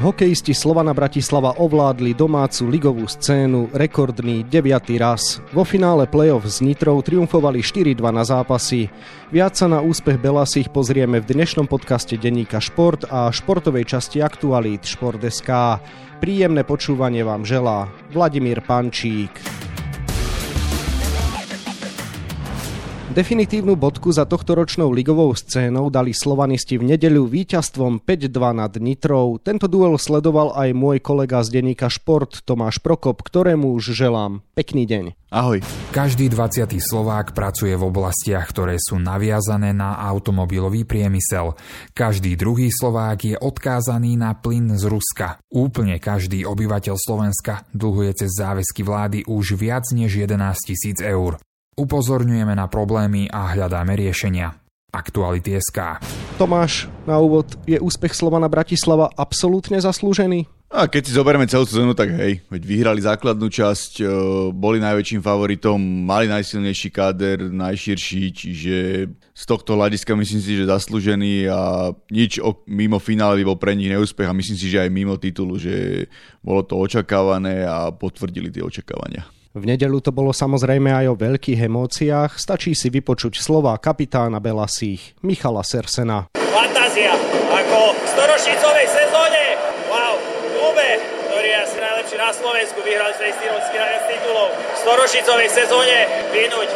Hokejisti Slovana Bratislava ovládli domácu ligovú scénu rekordný 9. raz. Vo finále play-off s Nitrou triumfovali 4-2 na zápasy. Viac sa na úspech Belasých pozrieme v dnešnom podcaste denníka Šport a športovej časti aktualít Šport.sk. Príjemné počúvanie vám želá Vladimír Pančík. Definitívnu bodku za tohtoročnou ligovou scénou dali slovanisti v nedeľu víťazstvom 5-2 nad Nitrou. Tento duel sledoval aj môj kolega z denníka Šport Tomáš Prokop, ktorému už želám pekný deň. Ahoj. Každý 20. Slovák pracuje v oblastiach, ktoré sú naviazané na automobilový priemysel. Každý druhý Slovák je odkázaný na plyn z Ruska. Úplne každý obyvateľ Slovenska dlhuje cez záväzky vlády už viac než 11 tisíc eur. Upozorňujeme na problémy a hľadáme riešenia. Aktuality SK. Tomáš, na úvod, je úspech Slovana Bratislava absolútne zaslúžený? A keď si zoberieme celú sezónu, tak hej, veď vyhrali základnú časť, e, boli najväčším favoritom, mali najsilnejší káder, najširší, čiže z tohto hľadiska myslím si, že zaslúžený a nič mimo finále by bol pre nich neúspech a myslím si, že aj mimo titulu, že bolo to očakávané a potvrdili tie očakávania. V nedelu to bolo samozrejme aj o veľkých emóciách, stačí si vypočuť slova kapitána Belasích, Michala Sersena. Fantázia, ako v storočnicovej sezóne, wow, klube, ktorý je asi najlepší na Slovensku, vyhrali sme najviac titulov. V storočnicovej sezóne vynúť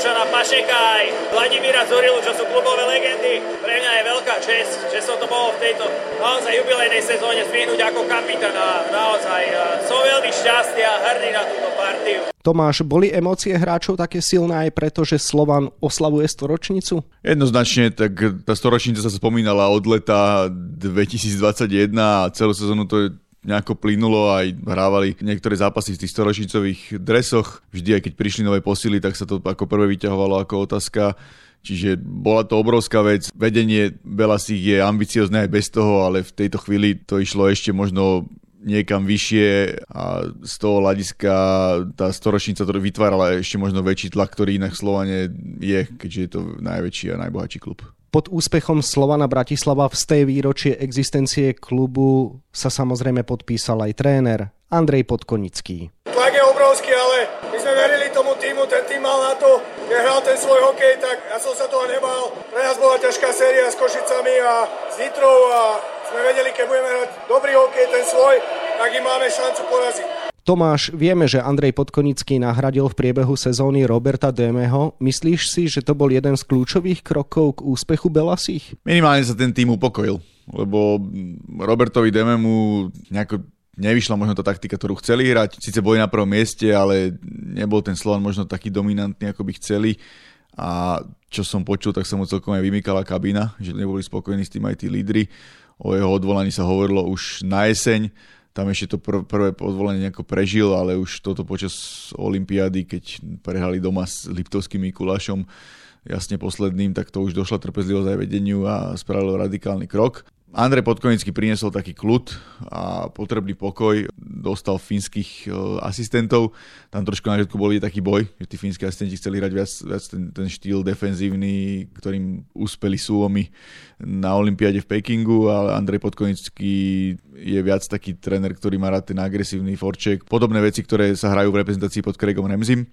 Dušana Pašeka aj Vladimíra Zurilu, čo sú klubové legendy. Pre mňa je veľká čest, že som to mohol v tejto naozaj jubilejnej sezóne zvihnúť ako kapitán a naozaj som veľmi šťastný a hrdý na túto partiu. Tomáš, boli emócie hráčov také silné aj preto, že Slovan oslavuje storočnicu? Jednoznačne, tak tá storočnica sa spomínala od leta 2021 a celú sezónu to nejako plynulo aj hrávali niektoré zápasy v tých storočnicových dresoch. Vždy, aj keď prišli nové posily, tak sa to ako prvé vyťahovalo ako otázka. Čiže bola to obrovská vec. Vedenie Belasich je ambiciozne aj bez toho, ale v tejto chvíli to išlo ešte možno niekam vyššie a z toho hľadiska tá storočnica to vytvárala ešte možno väčší tlak, ktorý inak Slovane je, keďže je to najväčší a najbohatší klub. Pod úspechom Slovana Bratislava v stej výročie existencie klubu sa samozrejme podpísal aj tréner Andrej Podkonický. Tlak je obrovský, ale my sme verili tomu týmu, ten tým mal na to, hral ten svoj hokej, tak ja som sa toho nebal. Pre nás bola ťažká séria s Košicami a s Nitrou a sme vedeli, keď budeme hrať dobrý hokej, ten svoj, tak im máme šancu poraziť. Tomáš, vieme, že Andrej Podkonický nahradil v priebehu sezóny Roberta Demeho. Myslíš si, že to bol jeden z kľúčových krokov k úspechu Belasích? Minimálne sa ten tým upokojil, lebo Robertovi Dememu nejako nevyšla možno tá taktika, ktorú chceli hrať. Sice boli na prvom mieste, ale nebol ten Slovan možno taký dominantný, ako by chceli. A čo som počul, tak sa mu celkom aj vymykala kabína, že neboli spokojní s tým aj tí lídry. O jeho odvolaní sa hovorilo už na jeseň tam ešte to pr- prvé podvolenie nejako prežil, ale už toto počas Olympiády, keď prehrali doma s Liptovským Mikulášom, jasne posledným, tak to už došla trpezlivosť aj vedeniu a spravilo radikálny krok. Andrej Podkonický priniesol taký kľud a potrebný pokoj, dostal fínskych e, asistentov, tam trošku na začiatku bol taký boj, že tí fínsky asistenti chceli hrať viac, viac ten, ten štýl defenzívny, ktorým úspeli Suomi na Olympiáde v Pekingu, ale Andrej Podkonický je viac taký tréner, ktorý má rád ten agresívny forček, podobné veci, ktoré sa hrajú v reprezentácii pod Craigom Remzim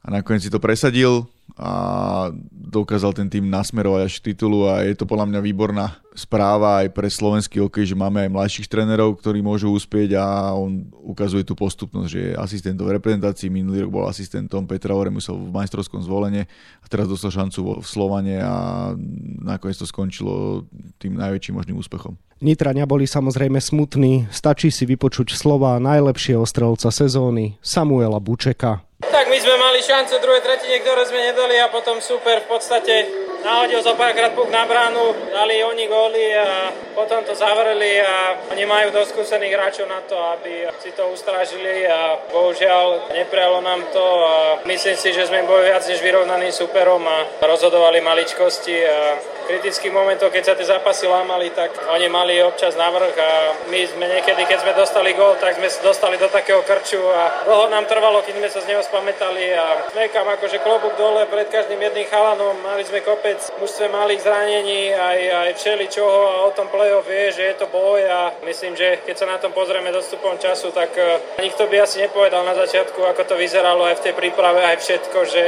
a nakoniec si to presadil a dokázal ten tým nasmerovať až k titulu a je to podľa mňa výborná správa aj pre slovenský hokej, že máme aj mladších trénerov, ktorí môžu uspieť a on ukazuje tú postupnosť, že je asistentom v reprezentácii, minulý rok bol asistentom Petra Oremusov v majstrovskom zvolenie a teraz dostal šancu v Slovane a nakoniec to skončilo tým najväčším možným úspechom. Nitrania boli samozrejme smutní, stačí si vypočuť slova najlepšieho strelca sezóny Samuela Bučeka. Tak my sme mali šancu druhej tretine, ktoré sme nedali a potom super v podstate nahodil zo párkrát puk na bránu, dali oni góly a potom to zavreli a oni majú dosť skúsených hráčov na to, aby si to ustrážili a bohužiaľ neprejalo nám to a myslím si, že sme boli viac než vyrovnaný superom a rozhodovali maličkosti a kritických momentov, keď sa tie zápasy lámali, tak oni mali občas navrh a my sme niekedy, keď sme dostali gól, tak sme dostali do takého krču a dlho nám trvalo, keď sme sa z neho spamätali a smekam akože klobúk dole pred každým jedným chalanom, mali sme kopec mužstve malých zranení, aj, aj všeli čoho a o tom play-off vie, že je to boj a myslím, že keď sa na tom pozrieme dostupom času, tak eh, nikto by asi nepovedal na začiatku, ako to vyzeralo aj v tej príprave, aj všetko, že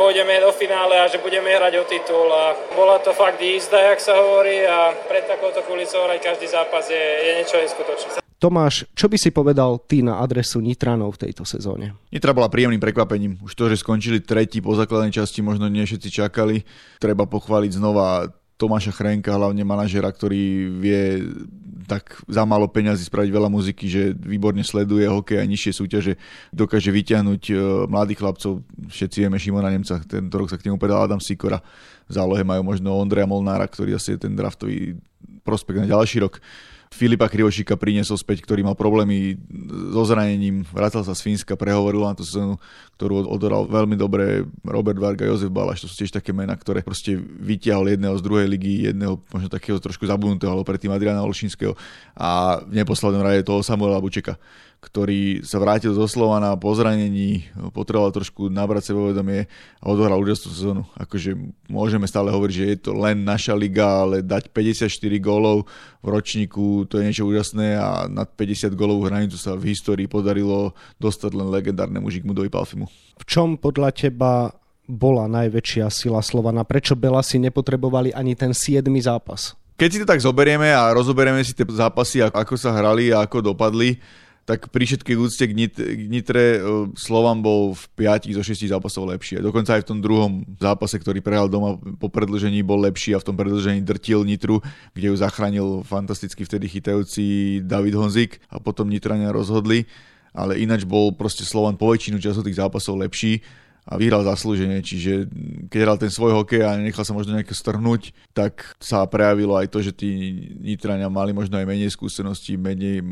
pôjdeme do finále a že budeme hrať o titul a bola to fakt jízda, jak sa hovorí a pred takouto kulisou hrať každý zápas je, je niečo neskutočné. Tomáš, čo by si povedal ty na adresu Nitranov v tejto sezóne? Nitra bola príjemným prekvapením. Už to, že skončili tretí po základnej časti, možno nie všetci čakali. Treba pochváliť znova Tomáša Chrenka, hlavne manažera, ktorý vie tak za málo peňazí spraviť veľa muziky, že výborne sleduje hokej a nižšie súťaže, dokáže vyťahnuť e, mladých chlapcov. Všetci vieme Šimona Nemca, tento rok sa k nemu povedal Adam Sikora. V zálohe majú možno Ondreja Molnára, ktorý asi je ten draftový prospekt na ďalší rok. Filipa Krivošika priniesol späť, ktorý mal problémy so zranením, vrácal sa z Fínska, prehovoril na tú sezónu, ktorú odoral veľmi dobre Robert Varga, Jozef Balaš, to sú tiež také mená, ktoré proste vytiahol jedného z druhej ligy, jedného možno takého trošku zabudnutého, ale predtým Adriana Olšinského a v neposlednom rade toho Samuela Bučeka ktorý sa vrátil zo Slovana po zranení, potreboval trošku nabrať sebavedomie a odohral úžasnú sezónu. Akože môžeme stále hovoriť, že je to len naša liga, ale dať 54 gólov v ročníku, to je niečo úžasné a nad 50 gólovú hranicu sa v histórii podarilo dostať len legendárnemu Žigmudovi Palfimu. V čom podľa teba bola najväčšia sila Slovana? Prečo Belasi nepotrebovali ani ten 7. zápas? Keď si to tak zoberieme a rozoberieme si tie zápasy, ako sa hrali a ako dopadli, tak pri všetkej úcte k, Nit- k Nitre e, Slovan bol v 5 zo 6 zápasov lepší. Dokonca aj v tom druhom zápase, ktorý prehral doma po predlžení, bol lepší a v tom predlžení drtil Nitru, kde ju zachránil fantasticky vtedy chytajúci David Honzik a potom Nitrania rozhodli. Ale ináč bol proste Slovan po väčšinu času tých zápasov lepší a vyhral zaslúženie, čiže keď hral ten svoj hokej a nechal sa možno nejako strhnúť, tak sa prejavilo aj to, že tí Nitrania mali možno aj menej skúseností, menej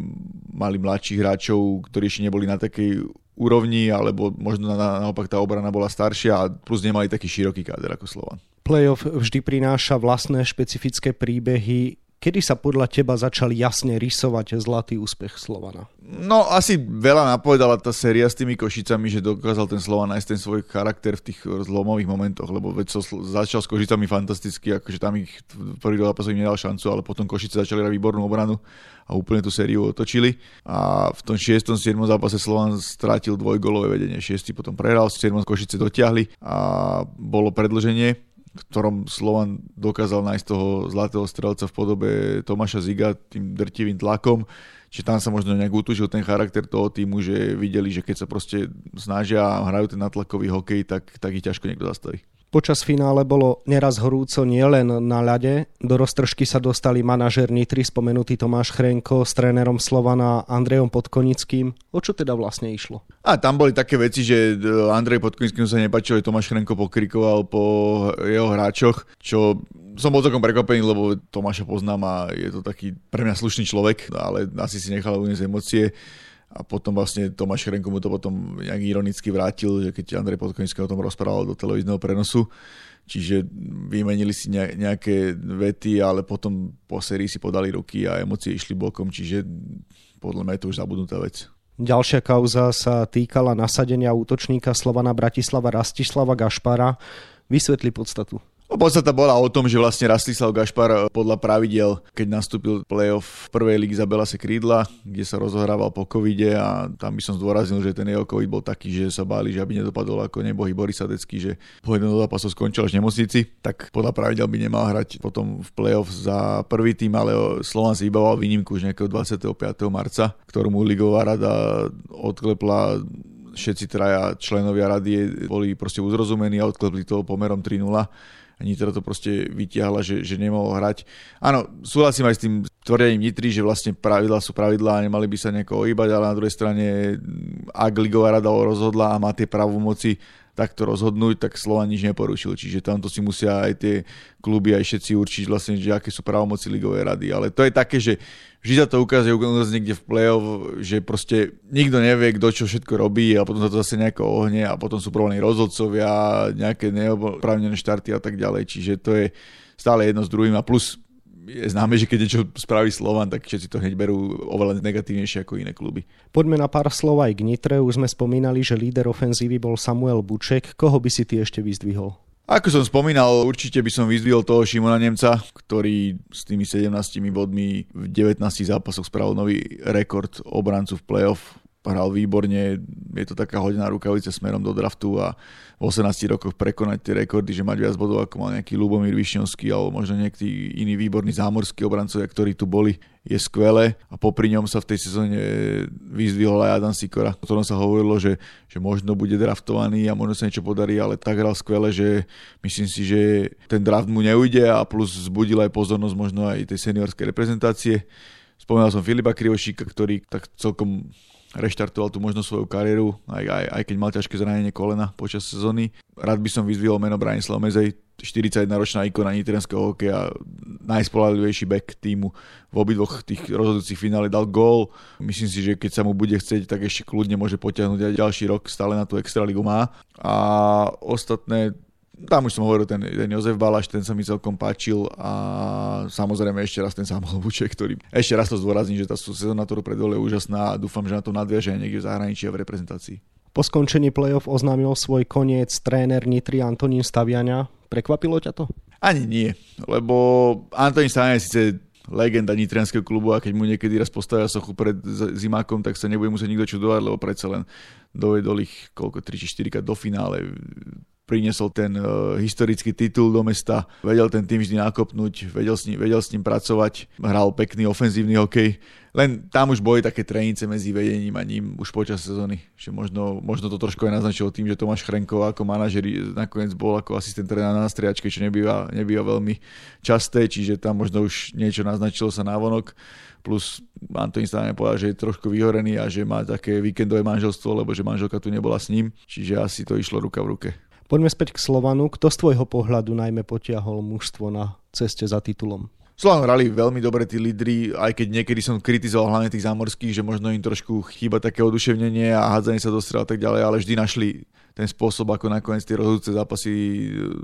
mali mladších hráčov, ktorí ešte neboli na takej úrovni, alebo možno na, naopak tá obrana bola staršia a plus nemali taký široký káder ako Slovan. Playoff vždy prináša vlastné špecifické príbehy. Kedy sa podľa teba začal jasne rysovať zlatý úspech Slovana? No asi veľa napovedala tá séria s tými Košicami, že dokázal ten Slovan nájsť ten svoj charakter v tých zlomových momentoch, lebo veď so, začal s Košicami fantasticky, akože tam ich prvý zápas im nedal šancu, ale potom Košice začali hrať výbornú obranu a úplne tú sériu otočili. A v tom 6. 7. zápase Slovan strátil dvojgolové vedenie, 6. potom prehral, 7. Košice dotiahli a bolo predlženie ktorom Slovan dokázal nájsť toho zlatého strelca v podobe Tomáša Ziga tým drtivým tlakom. Čiže tam sa možno nejak utúžil ten charakter toho týmu, že videli, že keď sa proste snažia a hrajú ten natlakový hokej, tak, tak ich ťažko niekto zastaví. Počas finále bolo neraz horúco nielen na ľade. Do roztržky sa dostali manažer Nitry, spomenutý Tomáš Chrenko, s trénerom Slovana Andrejom Podkonickým. O čo teda vlastne išlo? A tam boli také veci, že e, Andrej Podkonickým sa nepačilo, že Tomáš Chrenko pokrikoval po jeho hráčoch, čo som bol takom prekvapený, lebo Tomáša poznám a je to taký pre mňa slušný človek, ale asi si nechal uniesť emócie a potom vlastne Tomáš Chrenko mu to potom nejak ironicky vrátil, že keď Andrej Podkonický o tom rozprával do televízneho prenosu, čiže vymenili si nejaké vety, ale potom po sérii si podali ruky a emócie išli bokom, čiže podľa mňa je to už zabudnutá vec. Ďalšia kauza sa týkala nasadenia útočníka Slovana Bratislava Rastislava Gašpara. Vysvetli podstatu. No, podstata bola o tom, že vlastne Rastislav Gašpar eh, podľa pravidel, keď nastúpil playoff v prvej lígy za Belase krídla, kde sa rozohrával po covide a tam by som zdôraznil, že ten jeho covid bol taký, že sa báli, že aby nedopadol ako nebohy Boris Sadecký, že po jednom zápasu skončil až v nemocnici, tak podľa pravidel by nemal hrať potom v playoff za prvý tým, ale Slovan si vybavoval výnimku už nejakého 25. marca, ktorú ligová rada odklepla všetci traja členovia rady boli proste uzrozumení a odklepli to pomerom 3-0 a Nitra to proste vytiahla, že, že nemohol hrať. Áno, súhlasím aj s tým tvrdením Nitry, že vlastne pravidlá sú pravidlá a nemali by sa nejako ohýbať, ale na druhej strane, ak Ligová rada rozhodla a má tie pravomoci takto rozhodnúť, tak Slovan nič neporušil. Čiže tamto si musia aj tie kluby, aj všetci určiť vlastne, že aké sú právomoci ligovej rady. Ale to je také, že vždy sa to ukazuje niekde v play-off, že proste nikto nevie, kto čo všetko robí a potom sa to zase nejako ohne a potom sú problémy rozhodcovia, nejaké neoprávnené štarty a tak ďalej. Čiže to je stále jedno s druhým a plus je známe, že keď niečo spraví Slovan, tak všetci to hneď berú oveľa negatívnejšie ako iné kluby. Poďme na pár slov aj k Nitre. Už sme spomínali, že líder ofenzívy bol Samuel Buček. Koho by si ty ešte vyzdvihol? Ako som spomínal, určite by som vyzdvihol toho Šimona Nemca, ktorý s tými 17 bodmi v 19 zápasoch spravil nový rekord obrancu v playoff hral výborne, je to taká hodená rukavica smerom do draftu a v 18 rokoch prekonať tie rekordy, že mať viac bodov ako mal nejaký Lubomír Višňovský alebo možno nejaký iný výborný zámorský obrancovia, ktorí tu boli, je skvelé a popri ňom sa v tej sezóne vyzdvihol aj Adam Sikora. O tom sa hovorilo, že, že možno bude draftovaný a možno sa niečo podarí, ale tak hral skvele, že myslím si, že ten draft mu neujde a plus zbudil aj pozornosť možno aj tej seniorskej reprezentácie. Spomínal som Filipa Krivošíka, ktorý tak celkom reštartoval tu možno svoju kariéru, aj, aj, aj keď mal ťažké zranenie kolena počas sezóny. Rád by som vyzvihol meno Branislav Mezej, 41-ročná ikona nitrianského hokeja, najspolahlivejší back týmu v obidvoch tých rozhodujúcich finále dal gól. Myslím si, že keď sa mu bude chcieť, tak ešte kľudne môže potiahnuť aj ďalší rok, stále na tú extraligu má. A ostatné tam už som hovoril, ten, ten Jozef Balaš, ten sa mi celkom páčil a samozrejme ešte raz ten Samuel Buček, ktorý ešte raz to zdôrazní, že tá sezóna, ktorú predvol je úžasná a dúfam, že na to nadviaže aj niekde v zahraničí a v reprezentácii. Po skončení play-off oznámil svoj koniec tréner Nitri Antonín Staviania. Prekvapilo ťa to? Ani nie, lebo Antonín Staviania je síce legenda nitrianského klubu a keď mu niekedy raz postavia sochu pred zimákom, tak sa nebude musieť nikto čudovať, lebo predsa len dovedol ich koľko, 3 či 4 do finále priniesol ten uh, historický titul do mesta, vedel ten tým vždy nakopnúť, vedel s, ním, vedel s ním pracovať, hral pekný ofenzívny hokej. Len tam už boli také trenice medzi vedením a ním už počas sezóny. Že možno, možno to trošku aj naznačilo tým, že Tomáš Chrenko ako manažer nakoniec bol ako asistent trénera na striačke, čo nebýva, nebýva veľmi časté, čiže tam možno už niečo naznačilo sa návonok plus Antonín Stáne povedal, že je trošku vyhorený a že má také víkendové manželstvo, lebo že manželka tu nebola s ním, čiže asi to išlo ruka v ruke. Poďme späť k Slovanu. Kto z tvojho pohľadu najmä potiahol mužstvo na ceste za titulom? Slovan hrali veľmi dobre tí lídry, aj keď niekedy som kritizoval hlavne tých zámorských, že možno im trošku chýba také oduševnenie a hádzanie sa do a tak ďalej, ale vždy našli ten spôsob, ako nakoniec tie rozhodujúce zápasy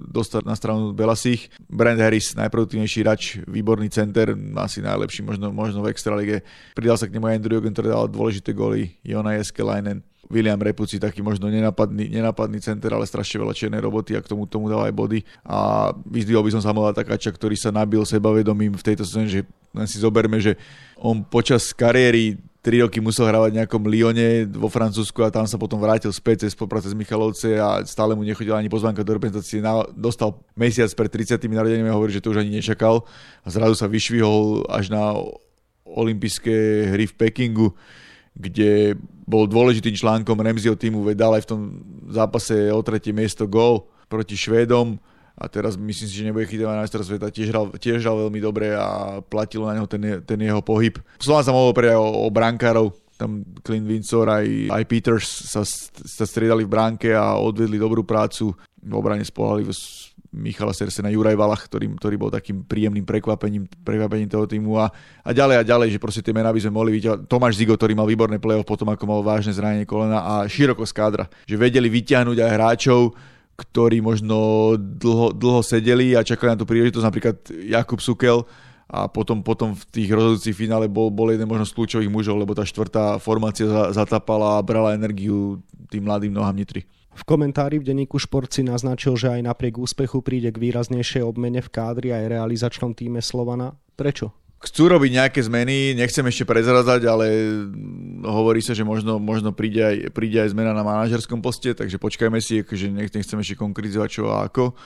dostať na stranu Belasích. Brand Harris, najproduktívnejší rač, výborný center, asi najlepší možno, možno v extralige. Pridal sa k nemu Andrew Jürgen, ktorý dal dôležité góly, Jona Jeskelainen, William Repuci, taký možno nenapadný, nenapadný center, ale strašne veľa čiernej roboty a k tomu, tomu dáva aj body. A vyzdvihol by som Samuela Takáča, ktorý sa nabil sebavedomím v tejto sezóne, že len si zoberme, že on počas kariéry 3 roky musel hrávať v nejakom Lyone vo Francúzsku a tam sa potom vrátil späť cez spolupráce s Michalovce a stále mu nechodila ani pozvánka do reprezentácie. Dostal mesiac pred 30. narodenými a hovorí, že to už ani nečakal a zrazu sa vyšvihol až na olympijské hry v Pekingu kde bol dôležitým článkom Remziho týmu, vedal aj v tom zápase o tretie miesto gol proti Švédom a teraz myslím si, že nebude chytať na majstra sveta, tiež hral, tiež hral veľmi dobre a platilo na neho ten, ten jeho pohyb. Slován sa mohol oprieť o, o brankárov, tam Clint Windsor aj, aj Peters sa, sa striedali v bránke a odvedli dobrú prácu. V obrane spolali Michala Sersena, Juraj Valach, ktorý, ktorý bol takým príjemným prekvapením, prekvapením toho týmu a, a ďalej a ďalej, že proste tie mená by sme mohli vidieť. Tomáš Zigo, ktorý mal výborné play-off potom, ako mal vážne zranenie kolena a široko z kádra, že vedeli vyťahnuť aj hráčov, ktorí možno dlho, dlho sedeli a čakali na tú príležitosť, napríklad Jakub Sukel, a potom, potom v tých rozhodujúcich finále bol, bol jeden možno z kľúčových mužov, lebo tá štvrtá formácia zatapala a brala energiu tým mladým nohám Nitry. V komentári v denníku Šport si naznačil, že aj napriek úspechu príde k výraznejšej obmene v kádri aj realizačnom týme Slovana. Prečo? Chcú robiť nejaké zmeny, nechcem ešte prezrazať, ale hovorí sa, že možno, možno príde, aj, príde aj zmena na manažerskom poste, takže počkajme si, že nechcem ešte konkretizovať čo a ako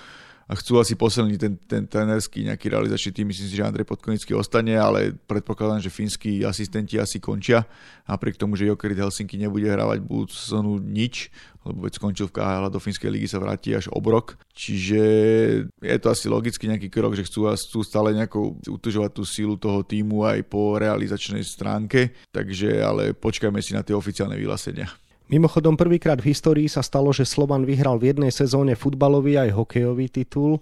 a chcú asi posilniť ten, ten trénerský nejaký realizačný tým. Myslím si, že Andrej Podkonický ostane, ale predpokladám, že fínsky asistenti asi končia. Napriek tomu, že Jokerit Helsinki nebude hrávať budúcu sezónu nič, lebo veď skončil v KHL a do fínskej ligy sa vráti až obrok. Čiže je to asi logicky nejaký krok, že chcú, chcú stále nejako utužovať tú sílu toho týmu aj po realizačnej stránke. Takže ale počkajme si na tie oficiálne vyhlásenia. Mimochodom prvýkrát v histórii sa stalo, že Slovan vyhral v jednej sezóne futbalový aj hokejový titul.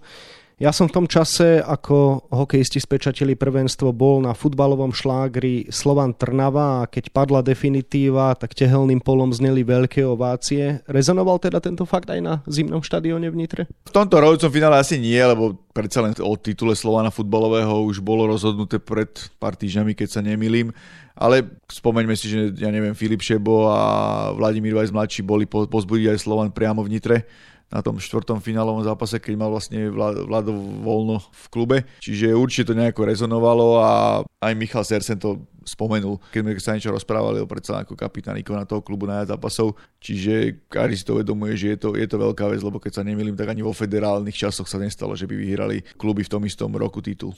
Ja som v tom čase, ako hokejisti spečatili prvenstvo, bol na futbalovom šlágri Slovan Trnava a keď padla definitíva, tak tehelným polom zneli veľké ovácie. Rezonoval teda tento fakt aj na zimnom štadióne v Nitre? V tomto rodicom finále asi nie, lebo predsa len o titule Slovana futbalového už bolo rozhodnuté pred pár týždňami, keď sa nemilím. Ale spomeňme si, že ja neviem, Filip Šebo a Vladimír Vajs mladší boli pozbudiť aj Slovan priamo v Nitre na tom štvrtom finálovom zápase, keď mal vlastne Vlado voľno v klube. Čiže určite to nejako rezonovalo a aj Michal Sersen to spomenul, keď sa niečo rozprávali o predsa ako kapitán ikona toho klubu na zápasov. Čiže každý si to uvedomuje, že je to, je to veľká vec, lebo keď sa nemýlim, tak ani vo federálnych časoch sa nestalo, že by vyhrali kluby v tom istom roku titul.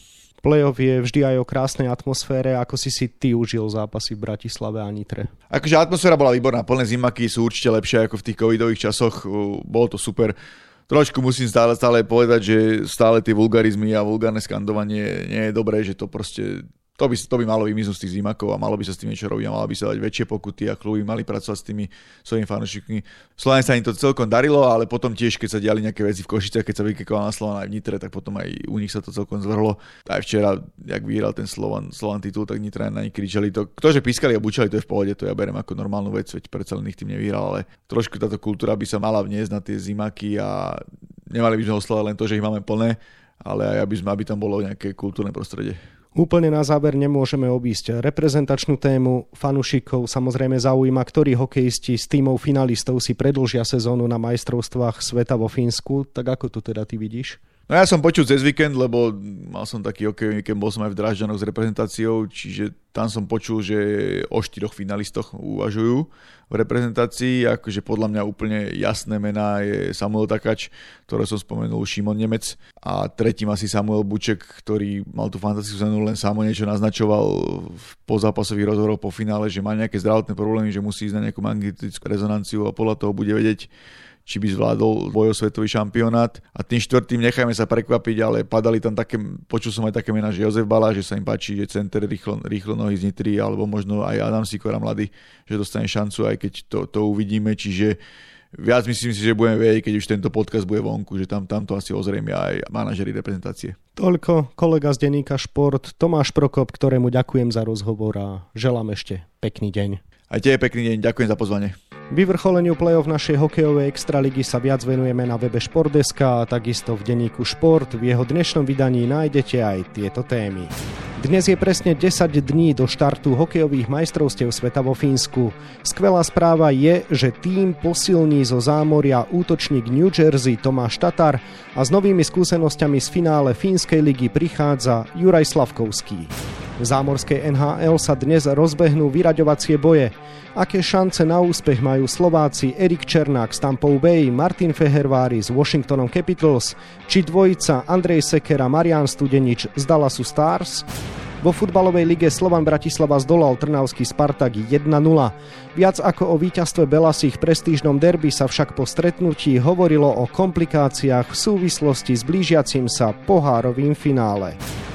Playoff je vždy aj o krásnej atmosfére, ako si si ty užil zápasy v Bratislave a Nitre. Akože atmosféra bola výborná, plné zimaky sú určite lepšie ako v tých covidových časoch, bolo to super. Trošku musím stále, stále povedať, že stále tie vulgarizmy a vulgárne skandovanie nie je dobré, že to proste to by, to by malo vymiznúť z tých zimakov a malo by sa s tým niečo robiť a malo by sa dať väčšie pokuty a kluby mali pracovať s tými svojimi fanúšikmi. Slovene sa im to celkom darilo, ale potom tiež, keď sa diali nejaké veci v Košiciach, keď sa vykekoval na Slovan aj v Nitre, tak potom aj u nich sa to celkom zvrhlo. Aj včera, jak vyhral ten Slovan, Slovan titul, tak Nitre na nich kričali. To, to, že pískali a bučali, to je v pohode, to ja berem ako normálnu vec, veď predsa len ich tým nevyhral, ale trošku táto kultúra by sa mala vniesť na tie zimaky a nemali by sme oslovať len to, že ich máme plné, ale aj aby, sme, aby tam bolo nejaké kultúrne prostredie. Úplne na záver nemôžeme obísť reprezentačnú tému. Fanušikov samozrejme zaujíma, ktorí hokejisti s týmov finalistov si predlžia sezónu na majstrovstvách sveta vo Fínsku. Tak ako to teda ty vidíš? No ja som počul cez víkend, lebo mal som taký OK víkend, bol som aj v Drážďanoch s reprezentáciou, čiže tam som počul, že o štyroch finalistoch uvažujú v reprezentácii. Akože podľa mňa úplne jasné mená je Samuel Takač, ktoré som spomenul, Šimon Nemec a tretím asi Samuel Buček, ktorý mal tú fantastickú sezónu, len samo niečo naznačoval po zápasových rozhovoroch po finále, že má nejaké zdravotné problémy, že musí ísť na nejakú magnetickú rezonanciu a podľa toho bude vedieť, či by zvládol bojosvetový šampionát. A tým štvrtým nechajme sa prekvapiť, ale padali tam také, počul som aj také mená, že Jozef Bala, že sa im páči, že center rýchlo, rýchlo nohy z Nitry, alebo možno aj Adam Sikora mladý, že dostane šancu, aj keď to, to uvidíme, čiže viac myslím si, že budeme vedieť, keď už tento podcast bude vonku, že tam, tam to asi ozrejme aj manažeri reprezentácie. Toľko kolega z denníka Šport Tomáš Prokop, ktorému ďakujem za rozhovor a želám ešte pekný deň. Aj tie pekný deň, ďakujem za pozvanie. Vyvrcholeniu play-off našej hokejovej extraligy sa viac venujeme na webe Športdeska a takisto v denníku Šport. V jeho dnešnom vydaní nájdete aj tieto témy. Dnes je presne 10 dní do štartu hokejových majstrovstiev sveta vo Fínsku. Skvelá správa je, že tým posilní zo zámoria útočník New Jersey Tomáš Tatar a s novými skúsenosťami z finále Fínskej ligy prichádza Juraj Slavkovský. V zámorskej NHL sa dnes rozbehnú vyraďovacie boje. Aké šance na úspech majú Slováci Erik Černák z Tampou Bay, Martin Fehervári s Washingtonom Capitals, či dvojica Andrej Sekera, Marian Studenič z Dallasu Stars? Vo futbalovej lige Slovan Bratislava zdolal Trnavský Spartak 1-0. Viac ako o víťazstve Belasích prestížnom derby sa však po stretnutí hovorilo o komplikáciách v súvislosti s blížiacim sa pohárovým finále.